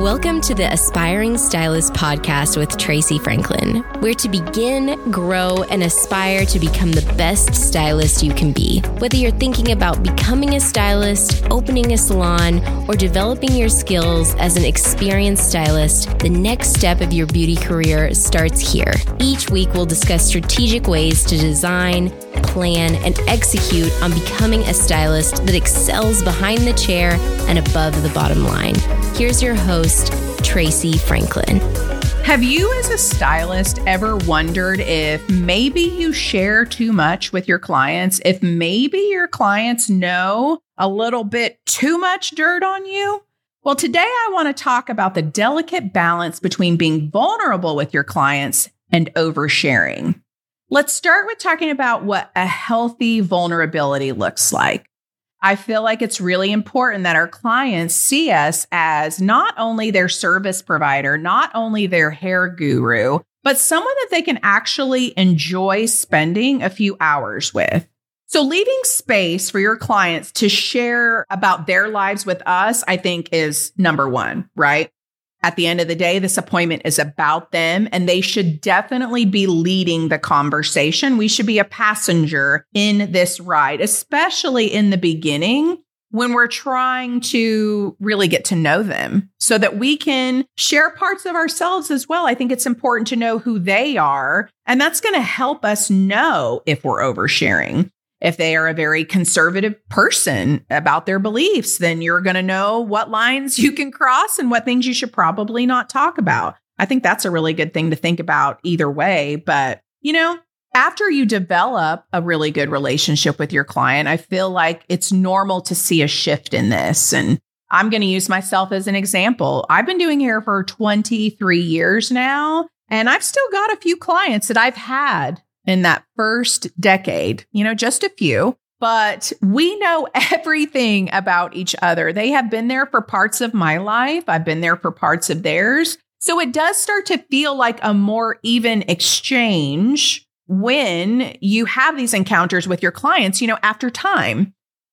Welcome to the Aspiring Stylist podcast with Tracey Franklin, where to begin, grow, and aspire to become the best stylist you can be. Whether you're thinking about becoming a stylist, opening a salon, or developing your skills as an experienced stylist, the next step of your beauty career starts here. Each week, we'll discuss strategic ways to design, plan, and execute on becoming a stylist that excels behind the chair and above the bottom line. Here's your host, Tracey Franklin. Have you, as a stylist, ever wondered if maybe you share too much with your clients? If maybe your clients know a little bit too much dirt on you? Well, today I want to talk about the delicate balance between being vulnerable with your clients and oversharing. Let's start with talking about what a healthy vulnerability looks like. I feel like it's really important that our clients see us as not only their service provider, not only their hair guru, but someone that they can actually enjoy spending a few hours with. So, leaving space for your clients to share about their lives with us, I think is number one, right? At the end of the day, this appointment is about them and they should definitely be leading the conversation. We should be a passenger in this ride, especially in the beginning when we're trying to really get to know them so that we can share parts of ourselves as well. I think it's important to know who they are, and that's going to help us know if we're oversharing. If they are a very conservative person about their beliefs, then you're going to know what lines you can cross and what things you should probably not talk about. I think that's a really good thing to think about either way. But, you know, after you develop a really good relationship with your client, I feel like it's normal to see a shift in this. And I'm going to use myself as an example. I've been doing hair for 23 years now, and I've still got a few clients that I've had in that first decade, you know, just a few, but we know everything about each other. They have been there for parts of my life, I've been there for parts of theirs. So it does start to feel like a more even exchange when you have these encounters with your clients, you know, after time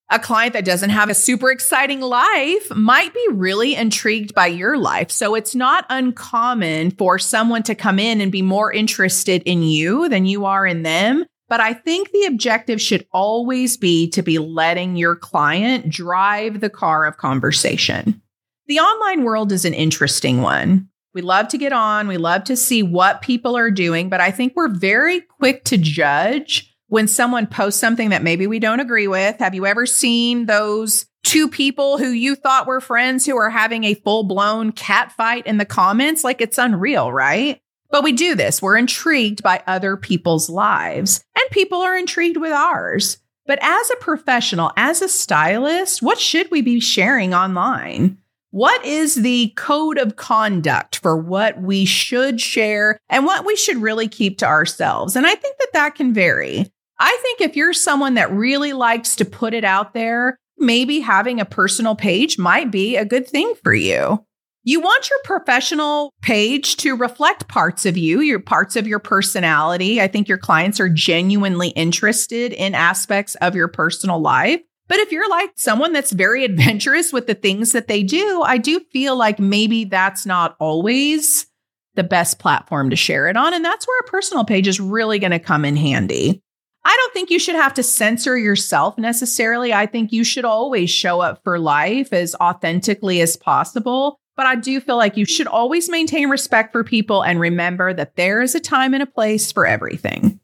a client that doesn't have a super exciting life might be really intrigued by your life. So it's not uncommon for someone to come in and be more interested in you than you are in them. But I think the objective should always be to be letting your client drive the car of conversation. The online world is an interesting one. We love to get on, we love to see what people are doing, but I think we're very quick to judge when someone posts something that maybe we don't agree with. Have you ever seen those two people who you thought were friends who are having a full blown cat fight in the comments? Like it's unreal, right? But we do this. We're intrigued by other people's lives, and people are intrigued with ours. But as a professional, as a stylist, what should we be sharing online? What is the code of conduct for what we should share and what we should really keep to ourselves? And I think that that can vary. I think if you're someone that really likes to put it out there, maybe having a personal page might be a good thing for you. You want your professional page to reflect parts of you, your parts of your personality. I think your clients are genuinely interested in aspects of your personal life. But if you're like someone that's very adventurous with the things that they do, I do feel like maybe that's not always the best platform to share it on. And that's where a personal page is really going to come in handy. I don't think you should have to censor yourself necessarily. I think you should always show up for life as authentically as possible. But I do feel like you should always maintain respect for people and remember that there is a time and a place for everything.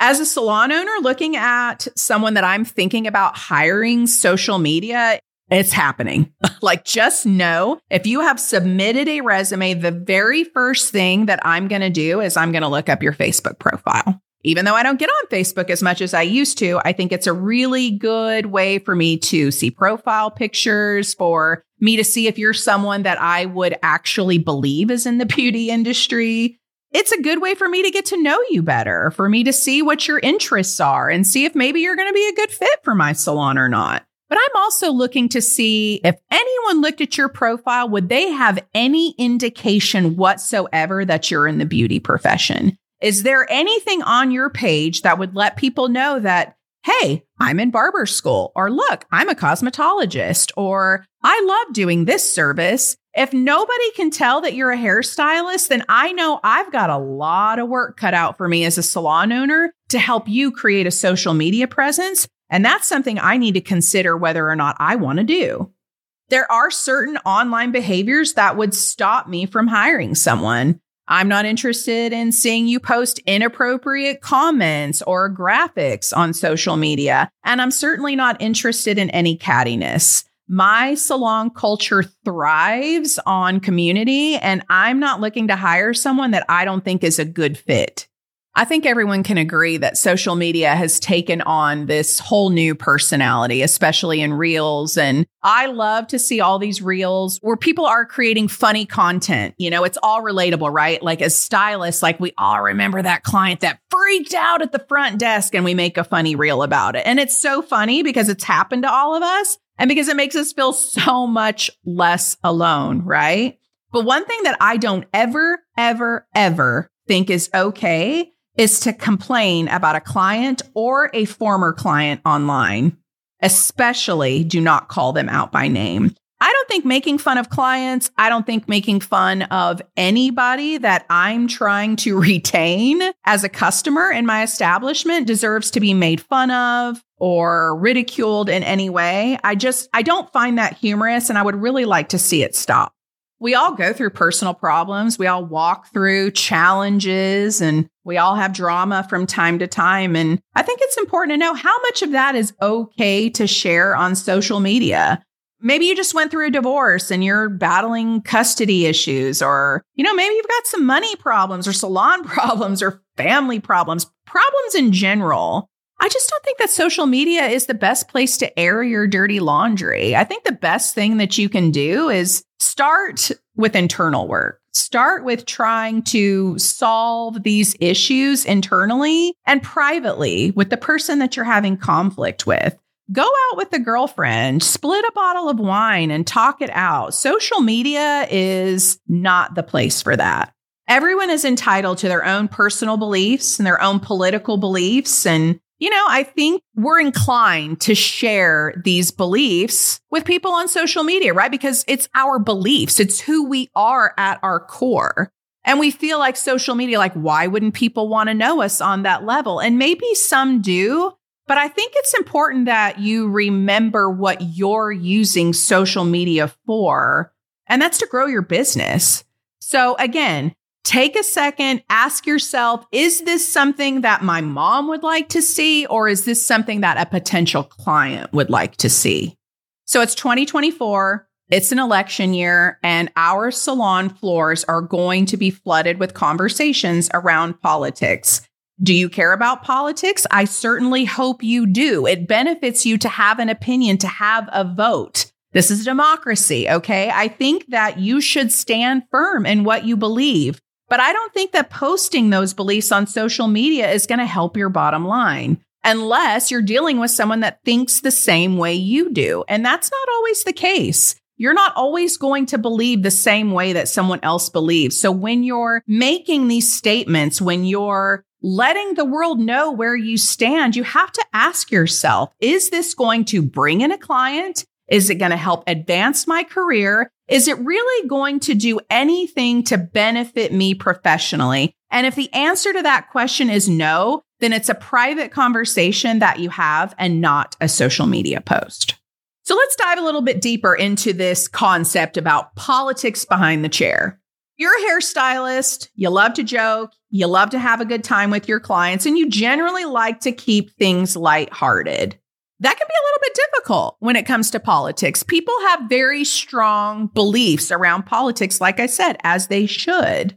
As a salon owner looking at someone that I'm thinking about hiring social media, it's happening. like, just know if you have submitted a resume, the very first thing that I'm going to do is I'm going to look up your Facebook profile even though I don't get on Facebook as much as I used to, I think it's a really good way for me to see profile pictures, for me to see if you're someone that I would actually believe is in the beauty industry. It's a good way for me to get to know you better, for me to see what your interests are and see if maybe you're going to be a good fit for my salon or not. But I'm also looking to see if anyone looked at your profile, would they have any indication whatsoever that you're in the beauty profession? Is there anything on your page that would let people know that, hey, I'm in barber school, or look, I'm a cosmetologist, or I love doing this service. If nobody can tell that you're a hairstylist, then I know I've got a lot of work cut out for me as a salon owner to help you create a social media presence. And that's something I need to consider whether or not I want to do. There are certain online behaviors that would stop me from hiring someone. I'm not interested in seeing you post inappropriate comments or graphics on social media. And I'm certainly not interested in any cattiness. My salon culture thrives on community, and I'm not looking to hire someone that I don't think is a good fit. I think everyone can agree that social media has taken on this whole new personality, especially in reels. And I love to see all these reels where people are creating funny content. You know, it's all relatable, right? Like as stylists, like we all remember that client that freaked out at the front desk and we make a funny reel about it. And it's so funny because it's happened to all of us and because it makes us feel so much less alone, right? But one thing that I don't ever, ever, ever think is okay is to complain about a client or a former client online. Especially do not call them out by name. I don't think making fun of clients, I don't think making fun of anybody that I'm trying to retain as a customer in my establishment deserves to be made fun of or ridiculed in any way. I just, I don't find that humorous and I would really like to see it stop we all go through personal problems. We all walk through challenges and we all have drama from time to time. And I think it's important to know how much of that is okay to share on social media. Maybe you just went through a divorce and you're battling custody issues, or, you know, maybe you've got some money problems or salon problems or family problems, problems in general. I just don't think that social media is the best place to air your dirty laundry. I think the best thing that you can do is start with internal work. Start with trying to solve these issues internally and privately with the person that you're having conflict with. Go out with a girlfriend, split a bottle of wine and talk it out. Social media is not the place for that. Everyone is entitled to their own personal beliefs and their own political beliefs. And you know, I think we're inclined to share these beliefs with people on social media, right? Because it's our beliefs, it's who we are at our core. And we feel like social media, like, why wouldn't people want to know us on that level? And maybe some do, but I think it's important that you remember what you're using social media for, and that's to grow your business. So again, take a second, ask yourself, is this something that my mom would like to see, or is this something that a potential client would like to see? So it's 2024. It's an election year, and our salon floors are going to be flooded with conversations around politics. Do you care about politics? I certainly hope you do. It benefits you to have an opinion, to have a vote. This is democracy, okay? I think that you should stand firm in what you believe. But I don't think that posting those beliefs on social media is going to help your bottom line unless you're dealing with someone that thinks the same way you do. And that's not always the case. You're not always going to believe the same way that someone else believes. So when you're making these statements, when you're letting the world know where you stand, you have to ask yourself, is this going to bring in a client? Is it going to help advance my career? Is it really going to do anything to benefit me professionally? And if the answer to that question is no, then it's a private conversation that you have and not a social media post. So let's dive a little bit deeper into this concept about politics behind the chair. You're a hairstylist, you love to joke, you love to have a good time with your clients, and you generally like to keep things lighthearted that can be a little bit difficult when it comes to politics. People have very strong beliefs around politics, like I said, as they should.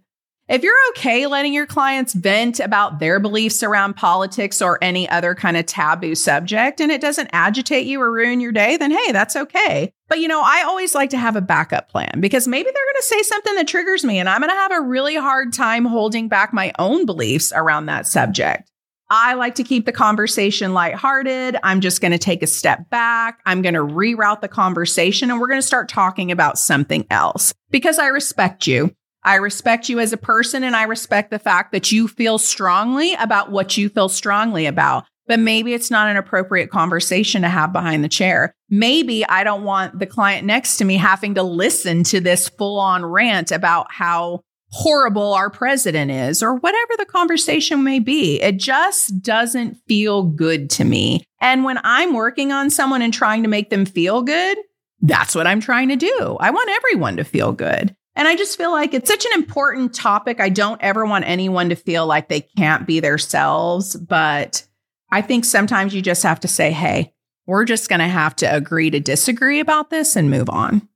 If you're okay letting your clients vent about their beliefs around politics or any other kind of taboo subject and it doesn't agitate you or ruin your day, then hey, that's okay. But you know, I always like to have a backup plan because maybe they're going to say something that triggers me and I'm going to have a really hard time holding back my own beliefs around that subject. I like to keep the conversation lighthearted. I'm just going to take a step back. I'm going to reroute the conversation and we're going to start talking about something else because I respect you. I respect you as a person and I respect the fact that you feel strongly about what you feel strongly about. but maybe it's not an appropriate conversation to have behind the chair. Maybe I don't want the client next to me having to listen to this full on rant about how horrible our president is or whatever the conversation may be. It just doesn't feel good to me. And when I'm working on someone and trying to make them feel good, that's what I'm trying to do. I want everyone to feel good. And I just feel like it's such an important topic. I don't ever want anyone to feel like they can't be themselves. But I think sometimes you just have to say, hey, we're just going to have to agree to disagree about this and move on.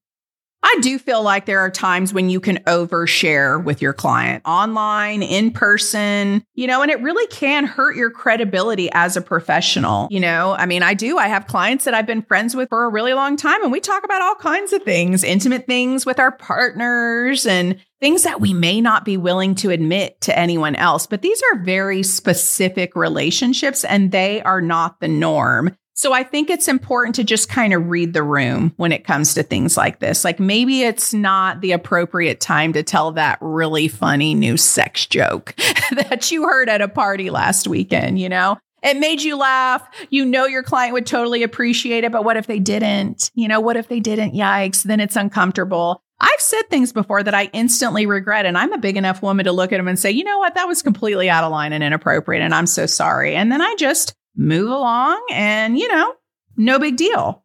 I do feel like there are times when you can overshare with your client online, in person, you know, and it really can hurt your credibility as a professional. You know, I mean, I do. I have clients that I've been friends with for a really long time, and we talk about all kinds of things, intimate things with our partners and things that we may not be willing to admit to anyone else. But these are very specific relationships, and they are not the norm. So I think it's important to just kind of read the room when it comes to things like this. Like maybe it's not the appropriate time to tell that really funny new sex joke that you heard at a party last weekend, you know? It made you laugh. You know your client would totally appreciate it, but what if they didn't? You know, what if they didn't? Yikes, then it's uncomfortable. I've said things before that I instantly regret, and I'm a big enough woman to look at them and say, you know what, that was completely out of line and inappropriate, and I'm so sorry. And then I just move along and, you know, no big deal.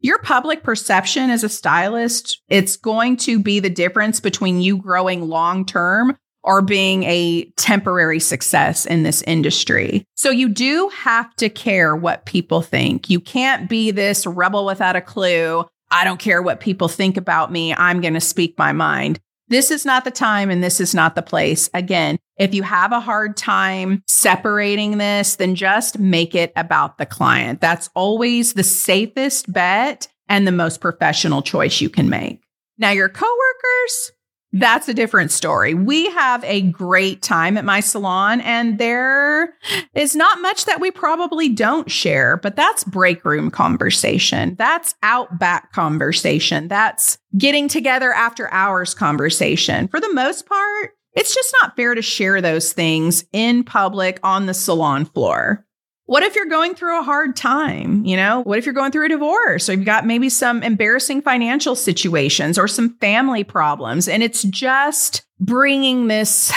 Your public perception as a stylist, it's going to be the difference between you growing long term or being a temporary success in this industry. So you do have to care what people think. You can't be this rebel without a clue. I don't care what people think about me. I'm going to speak my mind. This is not the time and this is not the place. Again, if you have a hard time separating this, then just make it about the client. That's always the safest bet and the most professional choice you can make. Now, your coworkers, that's a different story. We have a great time at my salon, and there is not much that we probably don't share, but that's break room conversation. That's out back conversation. That's getting together after hours conversation. For the most part, it's just not fair to share those things in public on the salon floor. What if you're going through a hard time? You know, what if you're going through a divorce or you've got maybe some embarrassing financial situations or some family problems? And it's just bringing this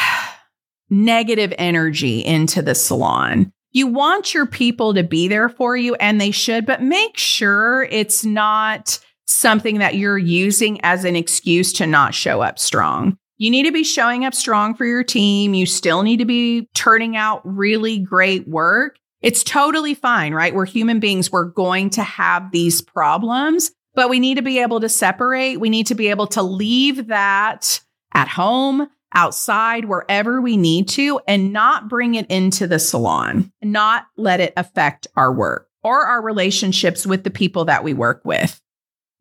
negative energy into the salon. You want your people to be there for you and they should, but make sure it's not something that you're using as an excuse to not show up strong. You need to be showing up strong for your team. You still need to be turning out really great work. It's totally fine, right? We're human beings. We're going to have these problems, but we need to be able to separate. We need to be able to leave that at home, outside, wherever we need to, and not bring it into the salon, not let it affect our work or our relationships with the people that we work with.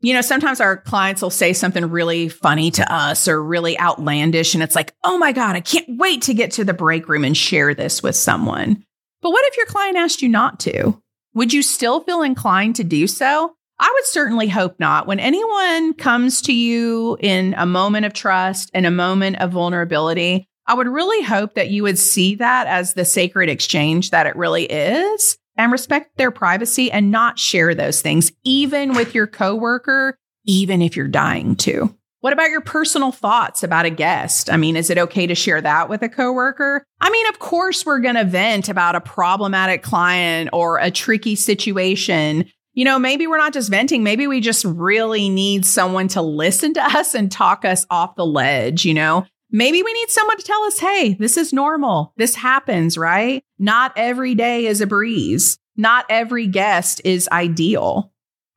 You know, sometimes our clients will say something really funny to us or really outlandish, and it's like, oh my God, I can't wait to get to the break room and share this with someone. But what if your client asked you not to? Would you still feel inclined to do so? I would certainly hope not. When anyone comes to you in a moment of trust and a moment of vulnerability, I would really hope that you would see that as the sacred exchange that it really is and respect their privacy and not share those things, even with your coworker, even if you're dying to. What about your personal thoughts about a guest? I mean, is it okay to share that with a coworker? I mean, of course, we're going to vent about a problematic client or a tricky situation. You know, maybe we're not just venting. Maybe we just really need someone to listen to us and talk us off the ledge, you know? Maybe we need someone to tell us, hey, this is normal. This happens, right? Not every day is a breeze. Not every guest is ideal.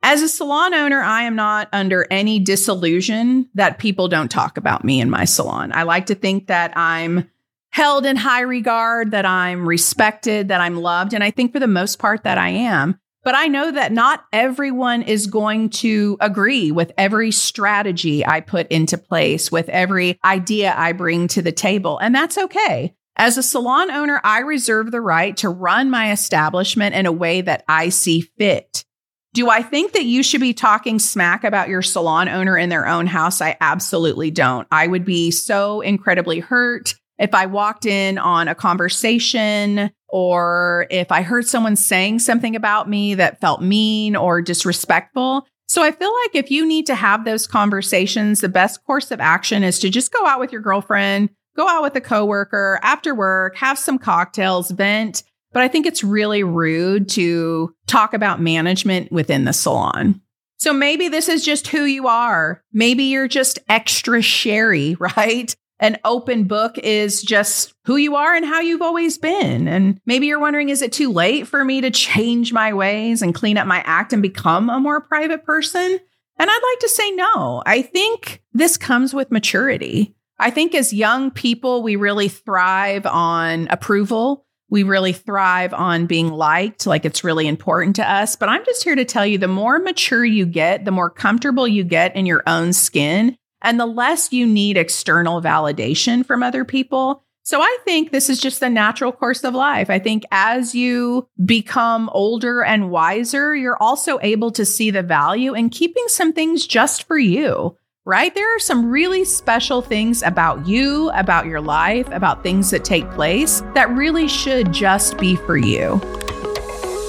As a salon owner, I am not under any disillusion that people don't talk about me in my salon. I like to think that I'm held in high regard, that I'm respected, that I'm loved. And I think for the most part that I am. But I know that not everyone is going to agree with every strategy I put into place, with every idea I bring to the table. And that's okay. As a salon owner, I reserve the right to run my establishment in a way that I see fit. Do I think that you should be talking smack about your salon owner in their own house? I absolutely don't. I would be so incredibly hurt if I walked in on a conversation or if I heard someone saying something about me that felt mean or disrespectful. So I feel like if you need to have those conversations, the best course of action is to just go out with your girlfriend, go out with a coworker after work, have some cocktails, vent. But I think it's really rude to talk about management within the salon. So maybe this is just who you are. Maybe you're just extra sherry, right? An open book is just who you are and how you've always been. And maybe you're wondering, is it too late for me to change my ways and clean up my act and become a more private person? And I'd like to say no. I think this comes with maturity. I think as young people, we really thrive on approval. We really thrive on being liked, like it's really important to us. But I'm just here to tell you the more mature you get, the more comfortable you get in your own skin, and the less you need external validation from other people. So I think this is just the natural course of life. I think as you become older and wiser, you're also able to see the value in keeping some things just for you right? There are some really special things about you, about your life, about things that take place that really should just be for you.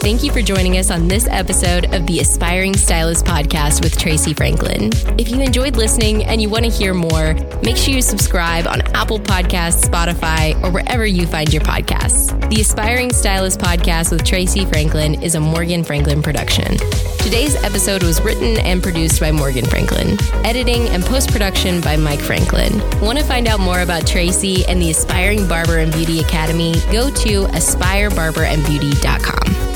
Thank you for joining us on this episode of the Aspiring Stylist Podcast with Tracey Franklin. If you enjoyed listening and you want to hear more, make sure you subscribe on Apple Podcasts, Spotify, or wherever you find your podcasts. The Aspiring Stylist Podcast with Tracey Franklin is a Morgan Franklin production. Today's episode was written and produced by Morgan Franklin, editing and post production by Mike Franklin. Want to find out more about Tracey and the Aspiring Barber and Beauty Academy? Go to aspirebarberandbeauty.com.